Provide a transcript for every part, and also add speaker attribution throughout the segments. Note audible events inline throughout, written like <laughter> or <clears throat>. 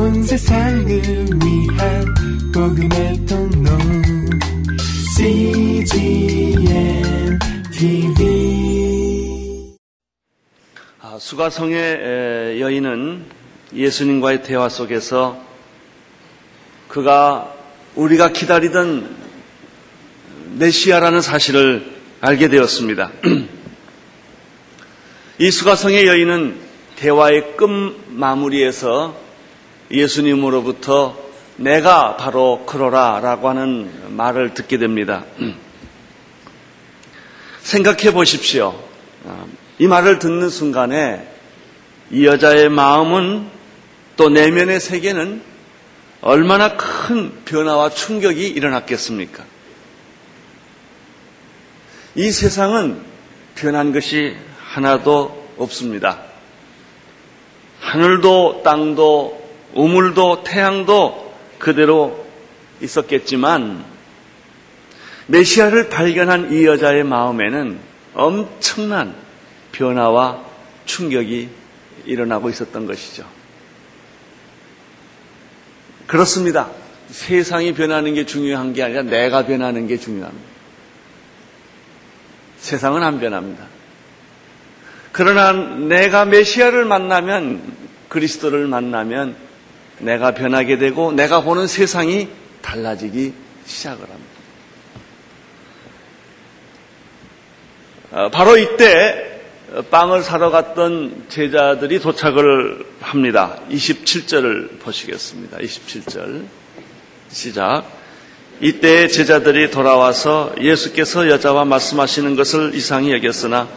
Speaker 1: 온 세상을 위한 복음의 통로 CGM TV
Speaker 2: 아, 수가성의 여인은 예수님과의 대화 속에서 그가 우리가 기다리던 메시아라는 사실을 알게 되었습니다. <clears throat> 이 수가성의 여인은 대화의 끝 마무리에서 예수님으로부터 내가 바로 그러라 라고 하는 말을 듣게 됩니다. <clears throat> 생각해 보십시오. 이 말을 듣는 순간에 이 여자의 마음은 또 내면의 세계는 얼마나 큰 변화와 충격이 일어났겠습니까? 이 세상은 변한 것이 하나도 없습니다. 하늘도 땅도 우물도 태양도 그대로 있었겠지만 메시아를 발견한 이 여자의 마음에는 엄청난 변화와 충격이 일어나고 있었던 것이죠. 그렇습니다. 세상이 변하는 게 중요한 게 아니라 내가 변하는 게 중요합니다. 세상은 안 변합니다. 그러나 내가 메시아를 만나면 그리스도를 만나면 내가 변하게 되고 내가 보는 세상이 달라지기 시작을 합니다. 어, 바로 이때 빵을 사러 갔던 제자들이 도착을 합니다. 27절을 보시겠습니다. 27절. 시작. 이때 제자들이 돌아와서 예수께서 여자와 말씀하시는 것을 이상히 여겼으나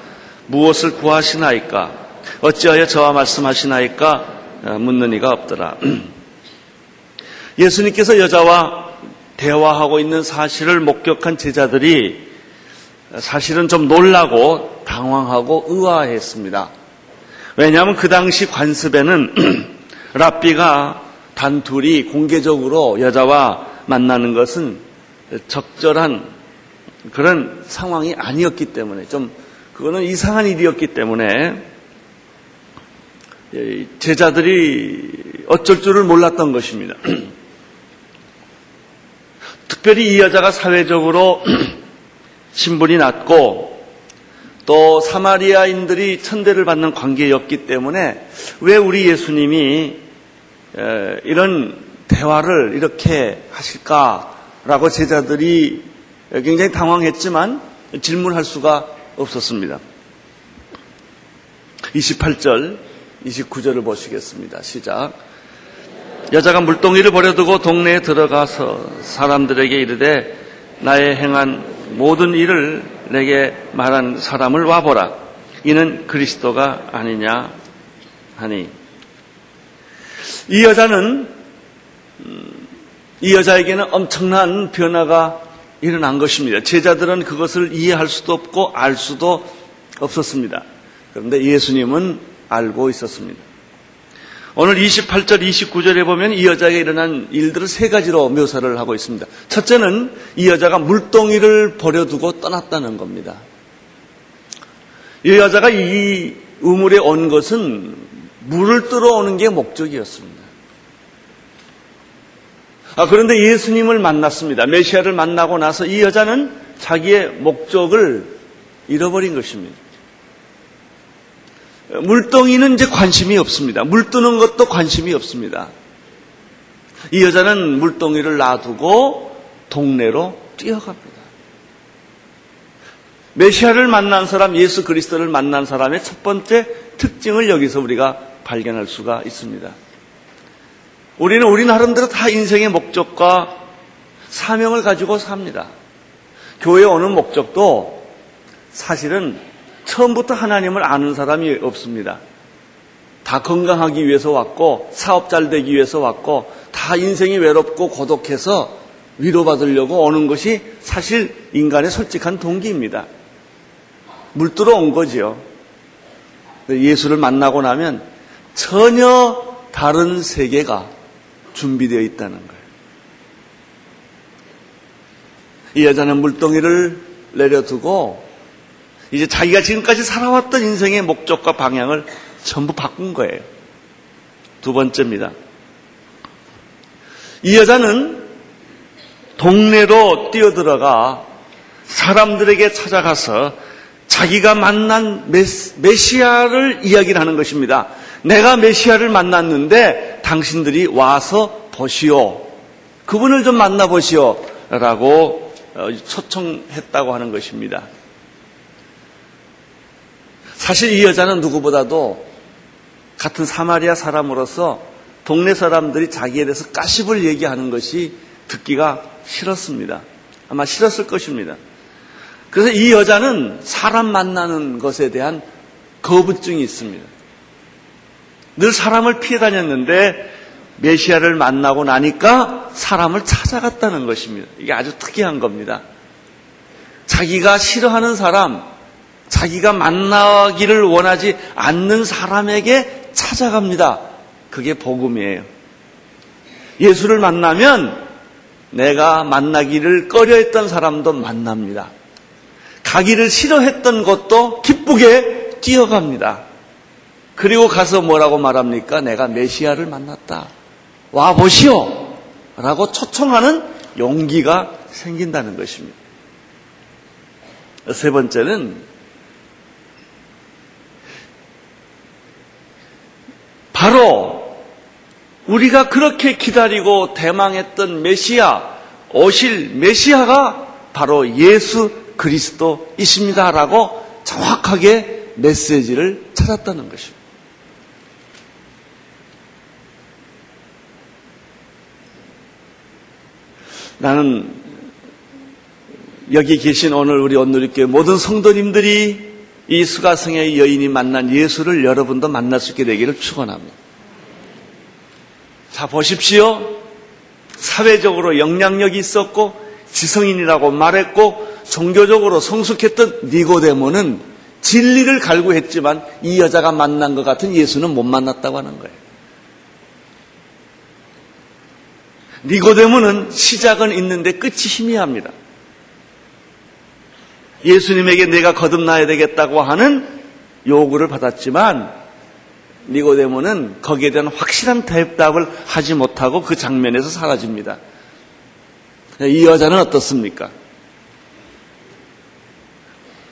Speaker 2: 무엇을 구하시나이까? 어찌하여 저와 말씀하시나이까? 어, 묻는 이가 없더라. <clears throat> 예수님께서 여자와 대화하고 있는 사실을 목격한 제자들이 사실은 좀 놀라고 당황하고 의아했습니다. 왜냐하면 그 당시 관습에는 <clears throat> 랍비가 단둘이 공개적으로 여자와 만나는 것은 적절한 그런 상황이 아니었기 때문에 좀 그거는 이상한 일이었기 때문에 제자들이 어쩔 줄을 몰랐던 것입니다. <clears throat> 특별히 이 여자가 사회적으로 <clears throat> 신분이 낮고 또 사마리아인들이 천대를 받는 관계였기 때문에 왜 우리 예수님이 이런 대화를 이렇게 하실까라고 제자들이 굉장히 당황했지만 질문할 수가 없었습니다. 28절, 29절을 보시겠습니다. 시작. 여자가 물동이를 버려두고 동네에 들어가서 사람들에게 이르되 나의 행한 모든 일을 내게 말한 사람을 와보라. 이는 그리스도가 아니냐 하니. 이 여자는, 음, 이 여자에게는 엄청난 변화가 일어난 것입니다. 제자들은 그것을 이해할 수도 없고 알 수도 없었습니다. 그런데 예수님은 알고 있었습니다. 오늘 28절, 29절에 보면 이 여자에게 일어난 일들을 세 가지로 묘사를 하고 있습니다. 첫째는 이 여자가 물동이를 버려두고 떠났다는 겁니다. 이 여자가 이 우물에 온 것은 물을 뚫어오는 게 목적이었습니다. 아, 그런데 예수님을 만났습니다. 메시아를 만나고 나서 이 여자는 자기의 목적을 잃어버린 것입니다. 물동이는 이제 관심이 없습니다. 물 뜨는 것도 관심이 없습니다. 이 여자는 물동이를 놔두고 동네로 뛰어갑니다. 메시아를 만난 사람, 예수 그리스도를 만난 사람의 첫 번째 특징을 여기서 우리가 발견할 수가 있습니다. 우리는 우리 나름대로 다 인생의 목적과 사명을 가지고 삽니다. 교회 오는 목적도 사실은 처음부터 하나님을 아는 사람이 없습니다. 다 건강하기 위해서 왔고, 사업 잘 되기 위해서 왔고, 다 인생이 외롭고 고독해서 위로받으려고 오는 것이 사실 인간의 솔직한 동기입니다. 물들어 온 거지요. 예수를 만나고 나면 전혀 다른 세계가 준비되어 있다는 거예요. 이 여자는 물동이를 내려두고 이제 자기가 지금까지 살아왔던 인생의 목적과 방향을 전부 바꾼 거예요. 두 번째입니다. 이 여자는 동네로 뛰어들어가 사람들에게 찾아가서 자기가 만난 메시아를 이야기를 하는 것입니다. 내가 메시아를 만났는데 당신들이 와서 보시오. 그분을 좀 만나보시오. 라고 어, 초청했다고 하는 것입니다. 사실 이 여자는 누구보다도 같은 사마리아 사람으로서 동네 사람들이 자기에 대해서 까십을 얘기하는 것이 듣기가 싫었습니다. 아마 싫었을 것입니다. 그래서 이 여자는 사람 만나는 것에 대한 거부증이 있습니다. 늘 사람을 피해 다녔는데 메시아를 만나고 나니까 사람을 찾아갔다는 것입니다. 이게 아주 특이한 겁니다. 자기가 싫어하는 사람, 자기가 만나기를 원하지 않는 사람에게 찾아갑니다. 그게 복음이에요. 예수를 만나면 내가 만나기를 꺼려했던 사람도 만납니다. 가기를 싫어했던 것도 기쁘게 뛰어갑니다. 그리고 가서 뭐라고 말합니까? 내가 메시아를 만났다. 와 보시오! 라고 초청하는 용기가 생긴다는 것입니다. 세 번째는 바로 우리가 그렇게 기다리고 대망했던 메시아, 오실 메시아가 바로 예수 그리스도이십니다라고 정확하게 메시지를 찾았다는 것입니다. 나는 여기 계신 오늘 우리 온누리교회 모든 성도님들이 이 수가성의 여인이 만난 예수를 여러분도 만날 수 있게 되기를 축원합니다. 자 보십시오. 사회적으로 영향력이 있었고 지성인이라고 말했고 종교적으로 성숙했던 니고데모는 진리를 갈구했지만 이 여자가 만난 것 같은 예수는 못 만났다고 하는 거예요. 니고데모는 시작은 있는데 끝이 희미합니다. 예수님에게 내가 거듭나야 되겠다고 하는 요구를 받았지만 니고데모는 거기에 대한 확실한 대답을 하지 못하고 그 장면에서 사라집니다. 이 여자는 어떻습니까?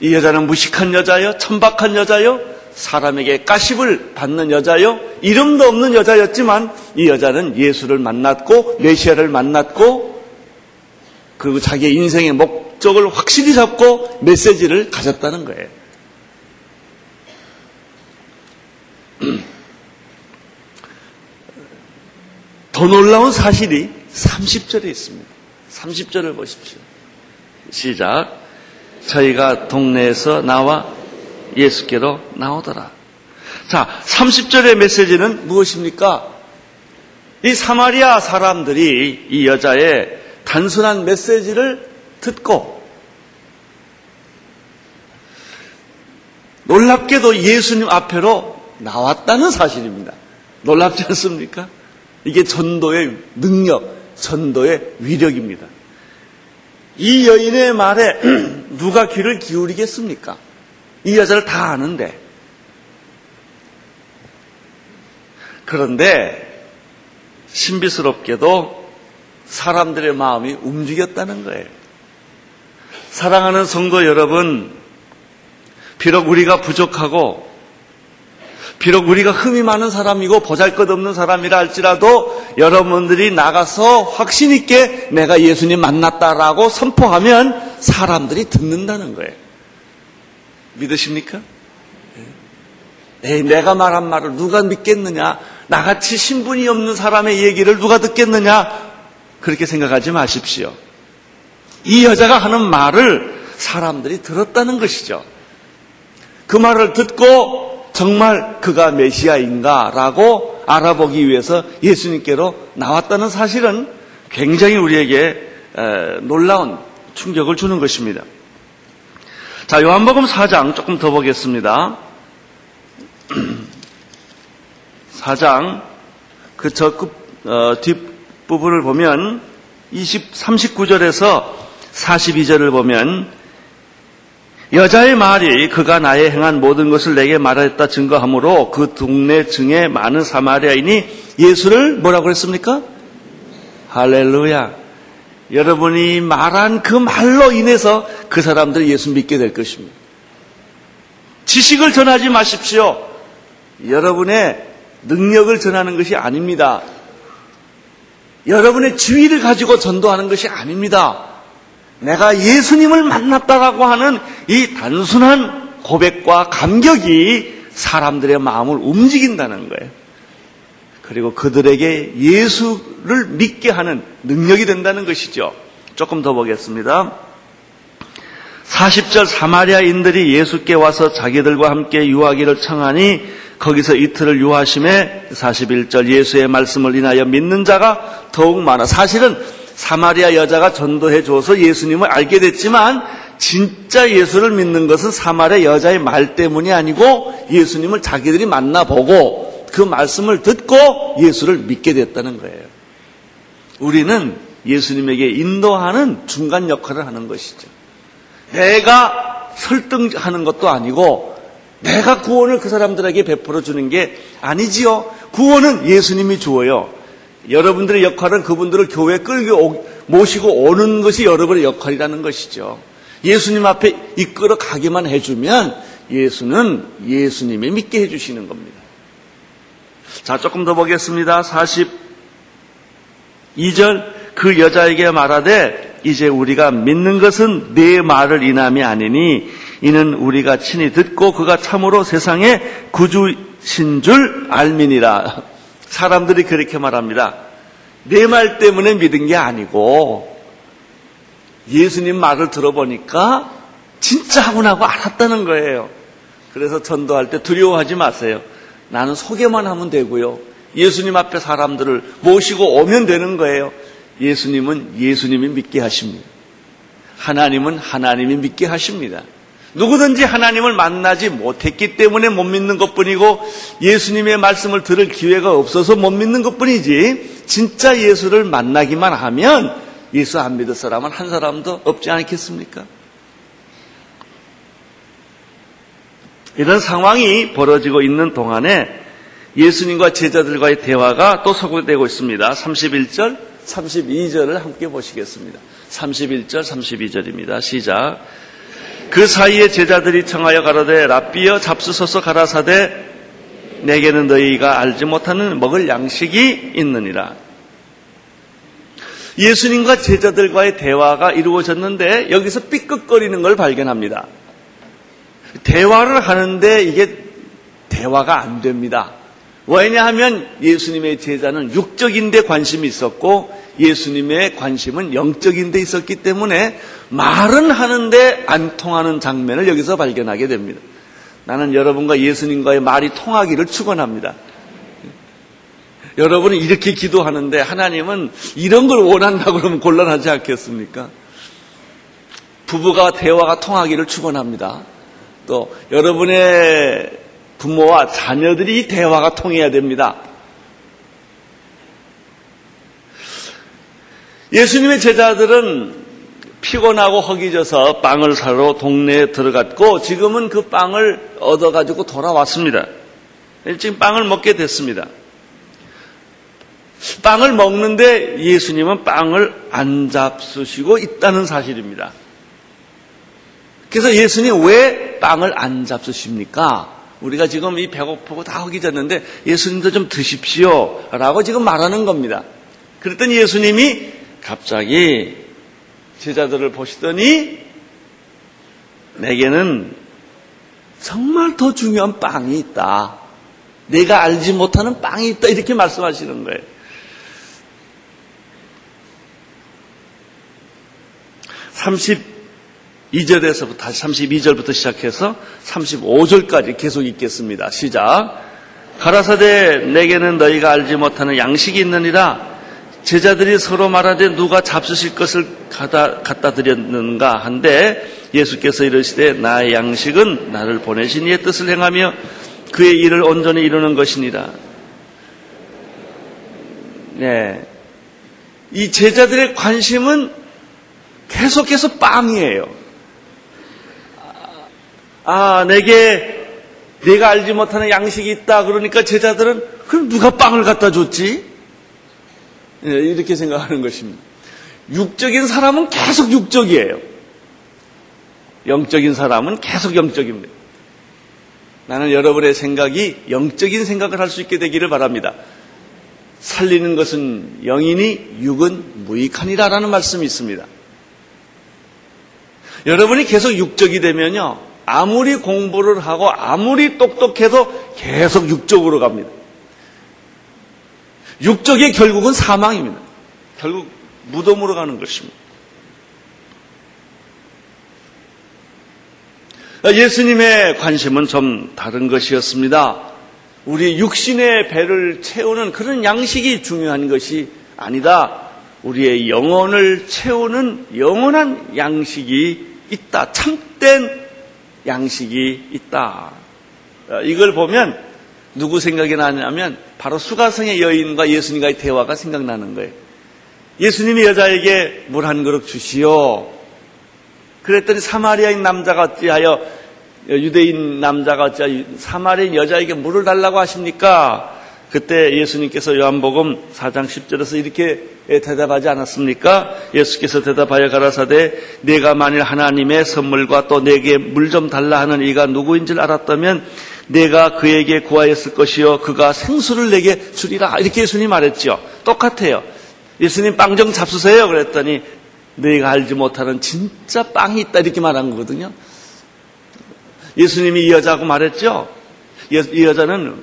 Speaker 2: 이 여자는 무식한 여자요? 천박한 여자요? 사람에게 까십을 받는 여자요? 이름도 없는 여자였지만 이 여자는 예수를 만났고 메시아를 만났고 그리고 자기의 인생의 목적을 확실히 잡고 메시지를 가졌다는 거예요. 더 놀라운 사실이 30절에 있습니다. 30절을 보십시오. 시작. 저희가 동네에서 나와 예수께로 나오더라. 자, 30절의 메시지는 무엇입니까? 이 사마리아 사람들이 이 여자의 단순한 메시지를 듣고 놀랍게도 예수님 앞에로 나왔다는 사실입니다. 놀랍지 않습니까? 이게 전도의 능력, 전도의 위력입니다. 이 여인의 말에 <clears throat> 누가 귀를 기울이겠습니까? 이 여자를 다 아는데. 그런데 신비스럽게도 사람들의 마음이 움직였다는 거예요. 사랑하는 성도 여러분, 비록 우리가 부족하고 비록 우리가 흠이 많은 사람이고 보잘 것 없는 사람이라 할지라도 여러분들이 나가서 확신 있게 내가 예수님 만났다라고 선포하면 사람들이 듣는다는 거예요. 믿으십니까? 에이, 내가 말한 말을 누가 믿겠느냐? 나같이 신분이 없는 사람의 얘기를 누가 듣겠느냐? 그렇게 생각하지 마십시오. 이 여자가 하는 말을 사람들이 들었다는 것이죠. 그 말을 듣고 정말 그가 메시아인가라고 알아보기 위해서 예수님께로 나왔다는 사실은 굉장히 우리에게 놀라운 충격을 주는 것입니다. 자, 요한복음 4장 조금 더 보겠습니다. <clears throat> 4장 그저 어, 뒷부분을 보면 20, 39절에서 42절을 보면 여자의 말이 그가 나의 행한 모든 것을 내게 말하였다 증거하므로 그 동네 증에 많은 사마리아인이 예수를 뭐라고 했습니까? 할렐루야. 여러분이 말한 그 말로 인해서 그 사람들이 예수 믿게 될 것입니다. 지식을 전하지 마십시오. 여러분의 능력을 전하는 것이 아닙니다. 여러분의 지위를 가지고 전도하는 것이 아닙니다. 내가 예수님을 만났다라고 하는 이 단순한 고백과 감격이 사람들의 마음을 움직인다는 거예요. 그리고 그들에게 예수를 믿게 하는 능력이 된다는 것이죠. 조금 더 보겠습니다. 40절 사마리아인들이 예수께 와서 자기들과 함께 유하기를 청하니 거기서 이틀을 유하심에 41절 예수의 말씀을 인하여 믿는 자가 더욱 많아. 사실은 사마리아 여자가 전도해 줘서 예수님을 알게 됐지만 진짜 예수를 믿는 것은 사마리아 여자의 말 때문이 아니고 예수님을 자기들이 만나보고 그 말씀을 듣고 예수를 믿게 됐다는 거예요. 우리는 예수님에게 인도하는 중간 역할을 하는 것이죠. 내가 설득하는 것도 아니고 내가 구원을 그 사람들에게 베풀어 주는 게 아니지요. 구원은 예수님이 주어요. 여러분들의 역할은 그분들을 교회에 끌고 모시고 오는 것이 여러분의 역할이라는 것이죠. 예수님 앞에 이끌어 가기만 해주면 예수는 예수님이 믿게 해주시는 겁니다. 자, 조금 더 보겠습니다. 42절 그 여자에게 말하되 이제 우리가 믿는 것은 내 말을 인함이 아니니 이는 우리가 친히 듣고 그가 참으로 세상의 구주신 줄 알미니라. 사람들이 그렇게 말합니다. 내 말 때문에 믿은 게 아니고 예수님 말을 들어보니까 진짜 하구나고 알았다는 거예요. 그래서 전도할 때 두려워하지 마세요. 나는 소개만 하면 되고요. 예수님 앞에 사람들을 모시고 오면 되는 거예요. 예수님은 예수님이 믿게 하십니다. 하나님은 하나님이 믿게 하십니다. 누구든지 하나님을 만나지 못했기 때문에 못 믿는 것 뿐이고 예수님의 말씀을 들을 기회가 없어서 못 믿는 것 뿐이지 진짜 예수를 만나기만 하면 예수 안 믿을 사람은 한 사람도 없지 않겠습니까? 이런 상황이 벌어지고 있는 동안에 예수님과 제자들과의 대화가 또 소개되고 있습니다. 31절, 32절을 함께 보시겠습니다. 31절, 32절입니다. 시작. 그 사이에 제자들이 청하여 가로되 랍비여 잡수소서 가라사대 내게는 너희가 알지 못하는 먹을 양식이 있느니라. 예수님과 제자들과의 대화가 이루어졌는데 여기서 삐끗거리는 걸 발견합니다. 대화를 하는데 이게 대화가 안 됩니다. 왜냐하면 예수님의 제자는 육적인 데 관심이 있었고 예수님의 관심은 영적인 데 있었기 때문에 말은 하는데 안 통하는 장면을 여기서 발견하게 됩니다. 나는 여러분과 예수님과의 말이 통하기를 축원합니다. 여러분은 이렇게 기도하는데 하나님은 이런 걸 원한다고 그러면 곤란하지 않겠습니까? 부부가 대화가 통하기를 축원합니다. 또 여러분의 부모와 자녀들이 대화가 통해야 됩니다. 예수님의 제자들은 피곤하고 허기져서 빵을 사러 동네에 들어갔고 지금은 그 빵을 얻어가지고 돌아왔습니다. 지금 빵을 먹게 됐습니다. 빵을 먹는데 예수님은 빵을 안 잡수시고 있다는 사실입니다. 그래서 예수님 왜 빵을 안 잡수십니까? 우리가 지금 이 배고프고 다 허기졌는데 예수님도 좀 드십시오. 라고 지금 말하는 겁니다. 그랬더니 예수님이 갑자기 제자들을 보시더니 내게는 정말 더 중요한 빵이 있다. 내가 알지 못하는 빵이 있다. 이렇게 말씀하시는 거예요. 32절에서부터 다시 32절부터 시작해서 35절까지 계속 읽겠습니다. 시작. 가라사대 내게는 너희가 알지 못하는 양식이 있느니라 제자들이 서로 말하되 누가 잡수실 것을 갖다, 드렸는가 한데 예수께서 이르시되 나의 양식은 나를 보내신 이의 뜻을 행하며 그의 일을 온전히 이루는 것이니라. 네. 이 제자들의 관심은 계속해서 빵이에요. 아, 내게 내가 알지 못하는 양식이 있다. 그러니까 제자들은 그럼 누가 빵을 갖다 줬지? 예, 이렇게 생각하는 것입니다. 육적인 사람은 계속 육적이에요. 영적인 사람은 계속 영적입니다. 나는 여러분의 생각이 영적인 생각을 할 수 있게 되기를 바랍니다. 살리는 것은 영이니 육은 무익하니라라는 말씀이 있습니다. 여러분이 계속 육적이 되면요. 아무리 공부를 하고 아무리 똑똑해도 계속 육적으로 갑니다. 육적의 결국은 사망입니다. 결국 무덤으로 가는 것입니다. 예수님의 관심은 좀 다른 것이었습니다. 우리 육신의 배를 채우는 그런 양식이 중요한 것이 아니다. 우리의 영혼을 채우는 영원한 양식이 있다. 참된 양식이 있다. 이걸 보면 누구 생각이 나냐면 바로 수가성의 여인과 예수님과의 대화가 생각나는 거예요. 예수님이 여자에게 물 한 그릇 주시오. 그랬더니 사마리아인 남자가 어찌하여 유대인 남자가 어찌하여 사마리아인 여자에게 물을 달라고 하십니까? 그때 예수님께서 요한복음 4장 10절에서 이렇게 대답하지 않았습니까? 예수께서 대답하여 가라사대 내가 만일 하나님의 선물과 또 내게 물 좀 달라 하는 이가 누구인 줄 알았다면 내가 그에게 구하였을 것이요 그가 생수를 내게 주리라 이렇게 예수님 말했죠. 똑같아요. 예수님 빵 좀 잡수세요 그랬더니 너희가 알지 못하는 진짜 빵이 있다 이렇게 말한 거거든요. 예수님이 이 여자하고 말했죠. 이 여자는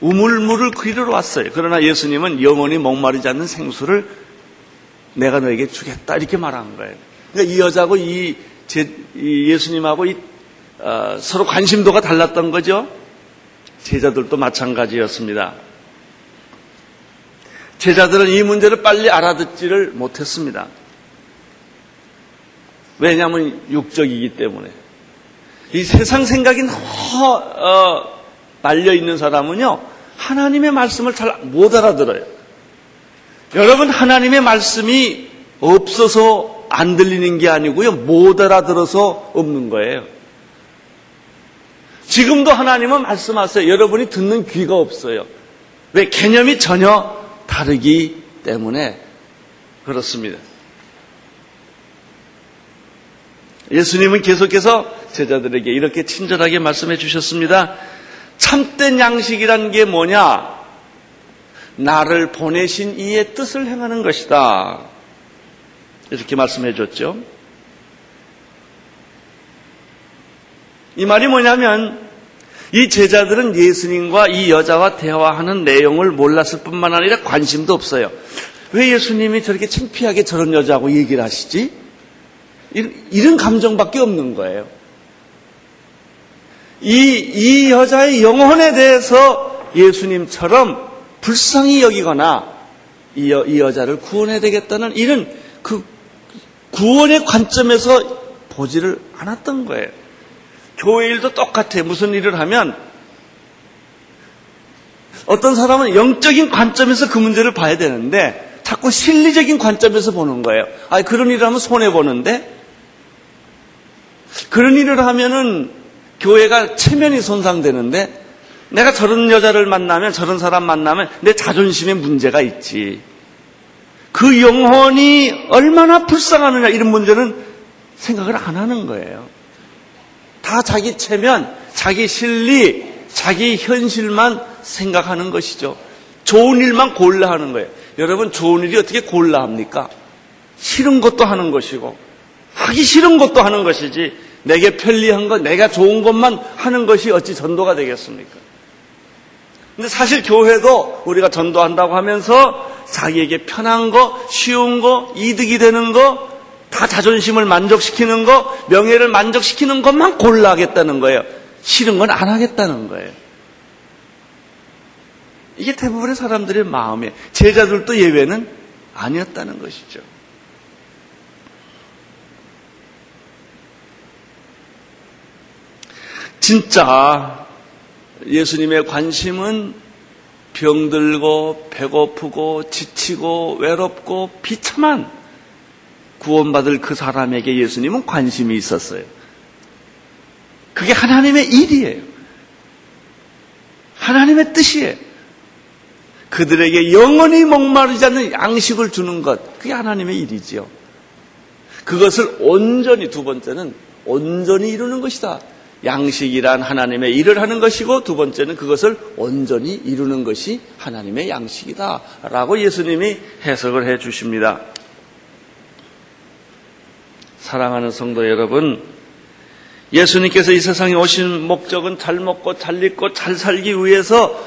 Speaker 2: 우물물을 그리러 왔어요. 그러나 예수님은 영원히 목마르지 않는 생수를 내가 너에게 주겠다 이렇게 말한 거예요. 그러니까 이 여자하고 이, 예수님하고 이, 어, 서로 관심도가 달랐던 거죠. 제자들도 마찬가지였습니다. 제자들은 이 문제를 빨리 알아듣지를 못했습니다. 왜냐하면 육적이기 때문에. 이 세상 생각이 너무 어, 말려 있는 사람은요 하나님의 말씀을 잘 못 알아들어요. 여러분 하나님의 말씀이 없어서 안 들리는 게 아니고요 못 알아들어서 없는 거예요. 지금도 하나님은 말씀하세요. 여러분이 듣는 귀가 없어요. 왜 개념이 전혀 다르기 때문에 그렇습니다. 예수님은 계속해서 제자들에게 이렇게 친절하게 말씀해 주셨습니다. 참된 양식이란 게 뭐냐? 나를 보내신 이의 뜻을 행하는 것이다. 이렇게 말씀해 줬죠. 이 말이 뭐냐면 이 제자들은 예수님과 이 여자와 대화하는 내용을 몰랐을 뿐만 아니라 관심도 없어요. 왜 예수님이 저렇게 창피하게 저런 여자하고 얘기를 하시지? 이런 감정밖에 없는 거예요. 이, 이 여자의 영혼에 대해서 예수님처럼 불쌍히 여기거나 이, 여, 이 여자를 구원해야 되겠다는 이런 그 구원의 관점에서 보지를 않았던 거예요. 교회 일도 똑같아요. 무슨 일을 하면 어떤 사람은 영적인 관점에서 그 문제를 봐야 되는데 자꾸 실리적인 관점에서 보는 거예요. 아, 그런 일을 하면 손해 보는데 그런 일을 하면은 교회가 체면이 손상되는데 내가 저런 여자를 만나면 저런 사람 만나면 내 자존심에 문제가 있지. 그 영혼이 얼마나 불쌍하느냐 이런 문제는 생각을 안 하는 거예요. 다 자기 체면, 자기 실리, 자기 현실만 생각하는 것이죠. 좋은 일만 골라 하는 거예요. 여러분 좋은 일이 어떻게 골라 합니까? 싫은 것도 하는 것이고 하기 싫은 것도 하는 것이지 내게 편리한 것, 내가 좋은 것만 하는 것이 어찌 전도가 되겠습니까? 근데 사실 교회도 우리가 전도한다고 하면서 자기에게 편한 거, 쉬운 거, 이득이 되는 거, 다 자존심을 만족시키는 거, 명예를 만족시키는 것만 골라 하겠다는 거예요. 싫은 건 안 하겠다는 거예요. 이게 대부분의 사람들의 마음이에요. 제자들도 예외는 아니었다는 것이죠. 진짜 예수님의 관심은 병들고 배고프고 지치고 외롭고 비참한 구원받을 그 사람에게 예수님은 관심이 있었어요. 그게 하나님의 일이에요. 하나님의 뜻이에요. 그들에게 영원히 목마르지 않는 양식을 주는 것, 그게 하나님의 일이지요. 그것을 온전히, 두 번째는 온전히 이루는 것이다. 양식이란 하나님의 일을 하는 것이고 두 번째는 그것을 온전히 이루는 것이 하나님의 양식이다. 라고 예수님이 해석을 해 주십니다. 사랑하는 성도 여러분, 예수님께서 이 세상에 오신 목적은 잘 먹고 잘 입고 잘 살기 위해서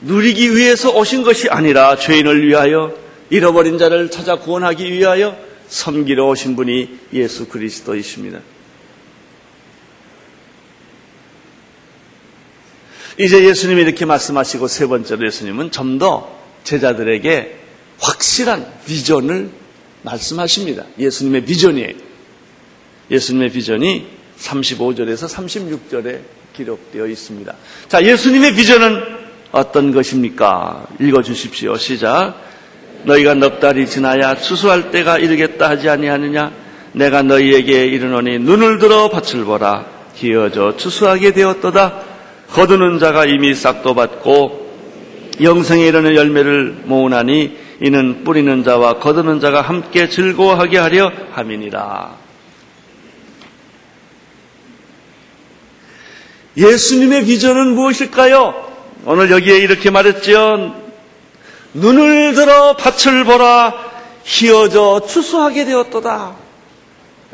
Speaker 2: 누리기 위해서 오신 것이 아니라 죄인을 위하여 잃어버린 자를 찾아 구원하기 위하여 섬기러 오신 분이 예수 그리스도이십니다. 이제 예수님이 이렇게 말씀하시고 세 번째로 예수님은 좀 더 제자들에게 확실한 비전을 말씀하십니다. 예수님의 비전이에요. 예수님의 비전이 35절에서 36절에 기록되어 있습니다. 자, 예수님의 비전은 어떤 것입니까? 읽어 주십시오. 시작. 너희가 넉 달이 지나야 추수할 때가 이르겠다 하지 아니하느냐? 내가 너희에게 이르노니 눈을 들어 밭을 보라. 기어져 추수하게 되었도다. 거두는 자가 이미 싹도 받고 영생에 이르는 열매를 모으나니 이는 뿌리는 자와 거두는 자가 함께 즐거워하게 하려 함이니라. 예수님의 비전은 무엇일까요? 오늘 여기에 이렇게 말했죠. 눈을 들어 밭을 보라 희어져 추수하게 되었도다.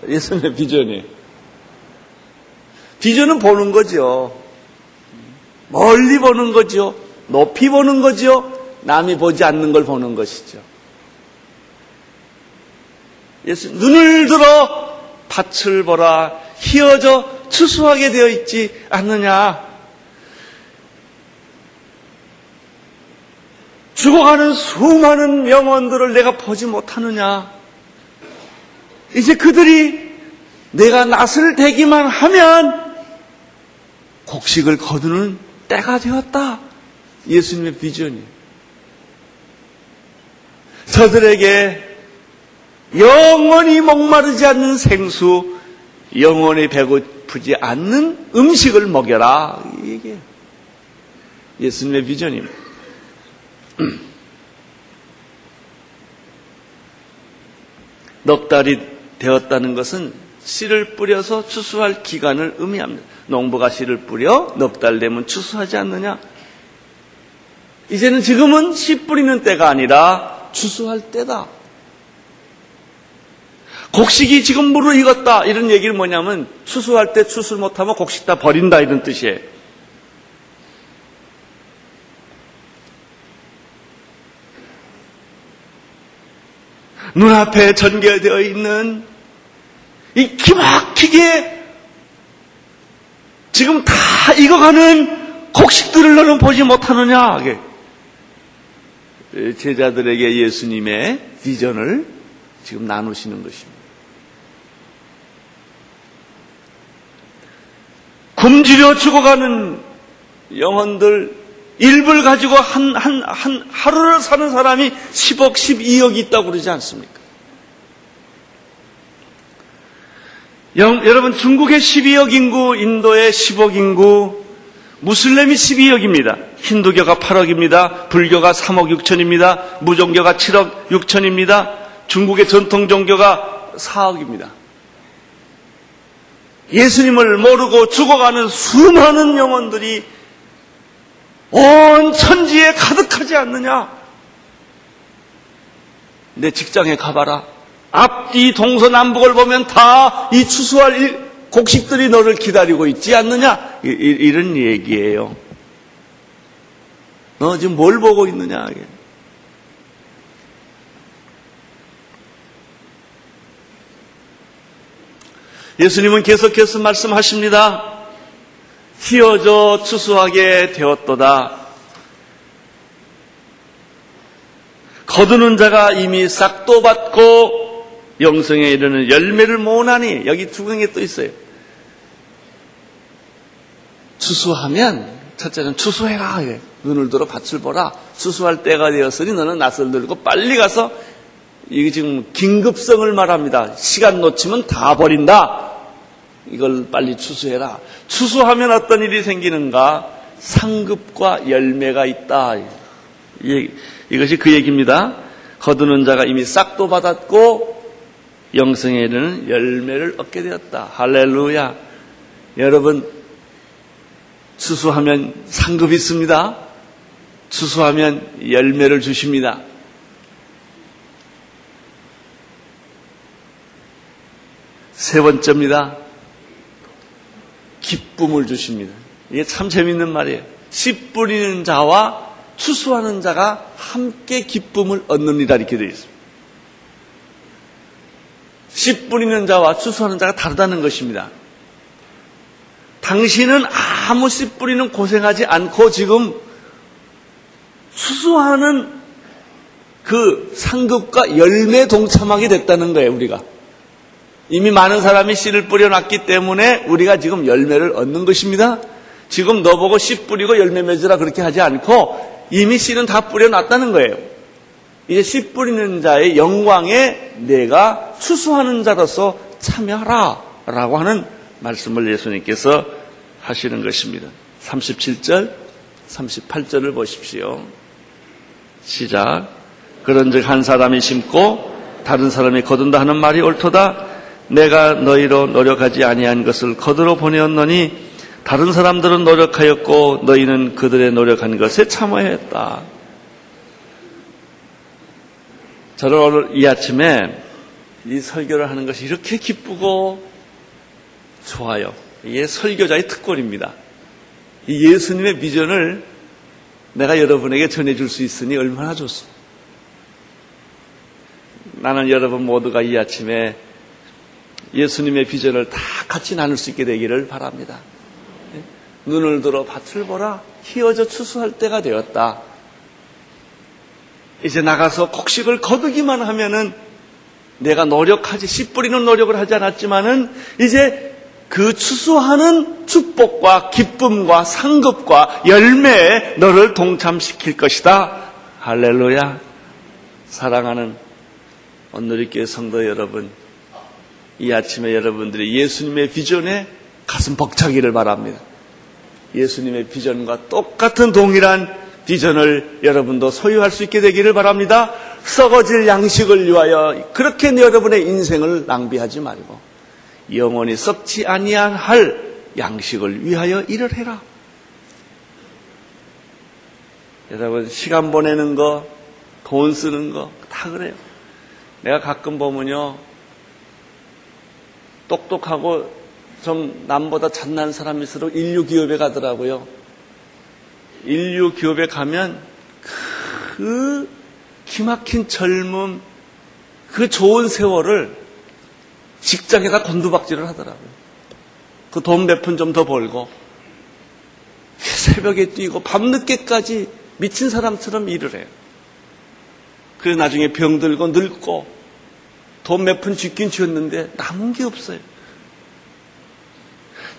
Speaker 2: 예수님의 비전이. 비전은 보는 거죠. 멀리 보는 거죠. 높이 보는 거죠. 남이 보지 않는 걸 보는 것이죠. 예수 눈을 들어 밭을 보라 희어져 추수하게 되어 있지 않느냐. 죽어가는 수많은 영혼들을 내가 보지 못하느냐. 이제 그들이 내가 낯을 대기만 하면 곡식을 거두는 때가 되었다. 예수님의 비전이. 저들에게 영원히 목마르지 않는 생수, 영원히 배고프지 않는 음식을 먹여라. 이게 예수님의 비전입니다. <clears throat> 넉 달이 되었다는 것은 씨를 뿌려서 추수할 기간을 의미합니다. 농부가 씨를 뿌려 넉 달 되면 추수하지 않느냐? 이제는 지금은 씨 뿌리는 때가 아니라 추수할 때다. 곡식이 지금 물을 익었다 이런 얘기를 뭐냐면 추수할 때 추수를 못하면 곡식 다 버린다 이런 뜻이에요. 눈앞에 전개되어 있는 이 기막히게 지금 다 익어가는 곡식들을 너는 보지 못하느냐? 제자들에게 예수님의 비전을 지금 나누시는 것입니다. 굶주려 죽어가는 영혼들 일불 가지고 한, 한, 한, 하루를 사는 사람이 10억, 12억이 있다고 그러지 않습니까? 영, 여러분, 중국의 12억 인구, 인도의 10억 인구, 무슬림이 12억입니다. 힌두교가 8억입니다. 불교가 3억 6천입니다. 무종교가 7억 6천입니다. 중국의 전통 종교가 4억입니다. 예수님을 모르고 죽어가는 수많은 영혼들이 온 천지에 가득하지 않느냐? 내 직장에 가봐라. 앞뒤 동서남북을 보면 다 이 추수할 곡식들이 너를 기다리고 있지 않느냐? 이, 런 얘기예요. 너 지금 뭘 보고 있느냐? 예수님은 계속해서 말씀하십니다. 휘어져 추수하게 되었도다. 거두는 자가 이미 싹도 받고 영성에 이르는 열매를 모으나니 여기 두경에 또 있어요. 추수하면 첫째는 추수해라. 눈을 들어 밭을 보라. 추수할 때가 되었으니 너는 낯을 들고 빨리 가서 이게 지금 긴급성을 말합니다. 시간 놓치면 다 버린다. 이걸 빨리 추수해라. 추수하면 어떤 일이 생기는가? 상급과 열매가 있다. 이것이 그 얘기입니다. 거두는 자가 이미 싹도 받았고 영생에 이르는 열매를 얻게 되었다. 할렐루야. 여러분 추수하면 상급이 있습니다. 추수하면 열매를 주십니다. 세 번째입니다. 기쁨을 주십니다. 이게 참 재밌는 말이에요. 씨 뿌리는 자와 추수하는 자가 함께 기쁨을 얻느니라 이렇게 되어 있습니다. 씨 뿌리는 자와 추수하는 자가 다르다는 것입니다. 당신은 아무 씨 뿌리는 고생하지 않고 지금 추수하는 그 상급과 열매 동참하게 됐다는 거예요, 우리가. 이미 많은 사람이 씨를 뿌려놨기 때문에 우리가 지금 열매를 얻는 것입니다. 지금 너보고 씨 뿌리고 열매 맺으라 그렇게 하지 않고 이미 씨는 다 뿌려놨다는 거예요. 이제 씨 뿌리는 자의 영광에 내가 추수하는 자로서 참여하라 라고 하는 말씀을 예수님께서 하시는 것입니다. 37절, 38절을 보십시오. 시작. 그런즉 한 사람이 심고 다른 사람이 거둔다 하는 말이 옳도다. 내가 너희로 노력하지 아니한 것을 거들어 보내었노니 다른 사람들은 노력하였고 너희는 그들의 노력한 것에 참여했다. 저는 오늘 이 아침에 이 설교를 하는 것이 이렇게 기쁘고 좋아요. 이게 설교자의 특권입니다. 이 예수님의 비전을 내가 여러분에게 전해줄 수 있으니 얼마나 좋습니다. 나는 여러분 모두가 이 아침에 예수님의 비전을 다 같이 나눌 수 있게 되기를 바랍니다. 눈을 들어 밭을 보라 희어져 추수할 때가 되었다. 이제 나가서 곡식을 거두기만 하면은 내가 노력하지 씨 뿌리는 노력을 하지 않았지만은 이제 그 추수하는 축복과 기쁨과 상급과 열매에 너를 동참시킬 것이다. 할렐루야. 사랑하는 온누리교회 성도 여러분, 이 아침에 여러분들이 예수님의 비전에 가슴 벅차기를 바랍니다. 예수님의 비전과 똑같은 동일한 비전을 여러분도 소유할 수 있게 되기를 바랍니다. 썩어질 양식을 위하여 그렇게 여러분의 인생을 낭비하지 말고 영원히 썩지 아니할 양식을 위하여 일을 해라. 여러분 시간 보내는 거, 돈 쓰는 거 다 그래요. 내가 가끔 보면요 똑똑하고 좀 남보다 잘난 사람일수록 인류 기업에 가더라고요. 인류 기업에 가면 그 기막힌 젊음, 그 좋은 세월을 직장에다 곤두박질을 하더라고요. 그 돈 몇 푼 좀 더 벌고 새벽에 뛰고 밤늦게까지 미친 사람처럼 일을 해요. 그래서 나중에 병들고 늙고 돈 몇 푼 쥐긴 쥐었는데 남은 게 없어요.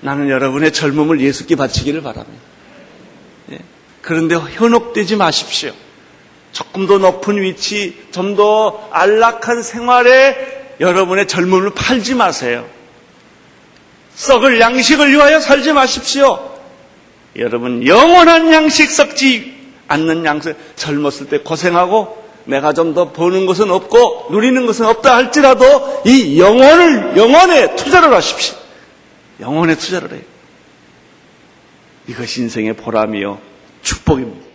Speaker 2: 나는 여러분의 젊음을 예수께 바치기를 바랍니다. 예. 그런데 현혹되지 마십시오. 조금 더 높은 위치, 좀 더 안락한 생활에 여러분의 젊음을 팔지 마세요. 썩을 양식을 위하여 살지 마십시오. 여러분, 영원한 양식 썩지 않는 양식, 젊었을 때 고생하고 내가 좀 더 버는 것은 없고 누리는 것은 없다 할지라도 이 영혼을, 영혼에 투자를 하십시오. 영혼에 투자를 해요. 이것이 인생의 보람이요 축복입니다.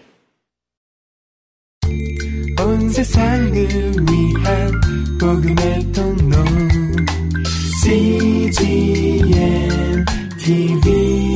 Speaker 1: 온 세상을 위한 복음의 통로 CGM TV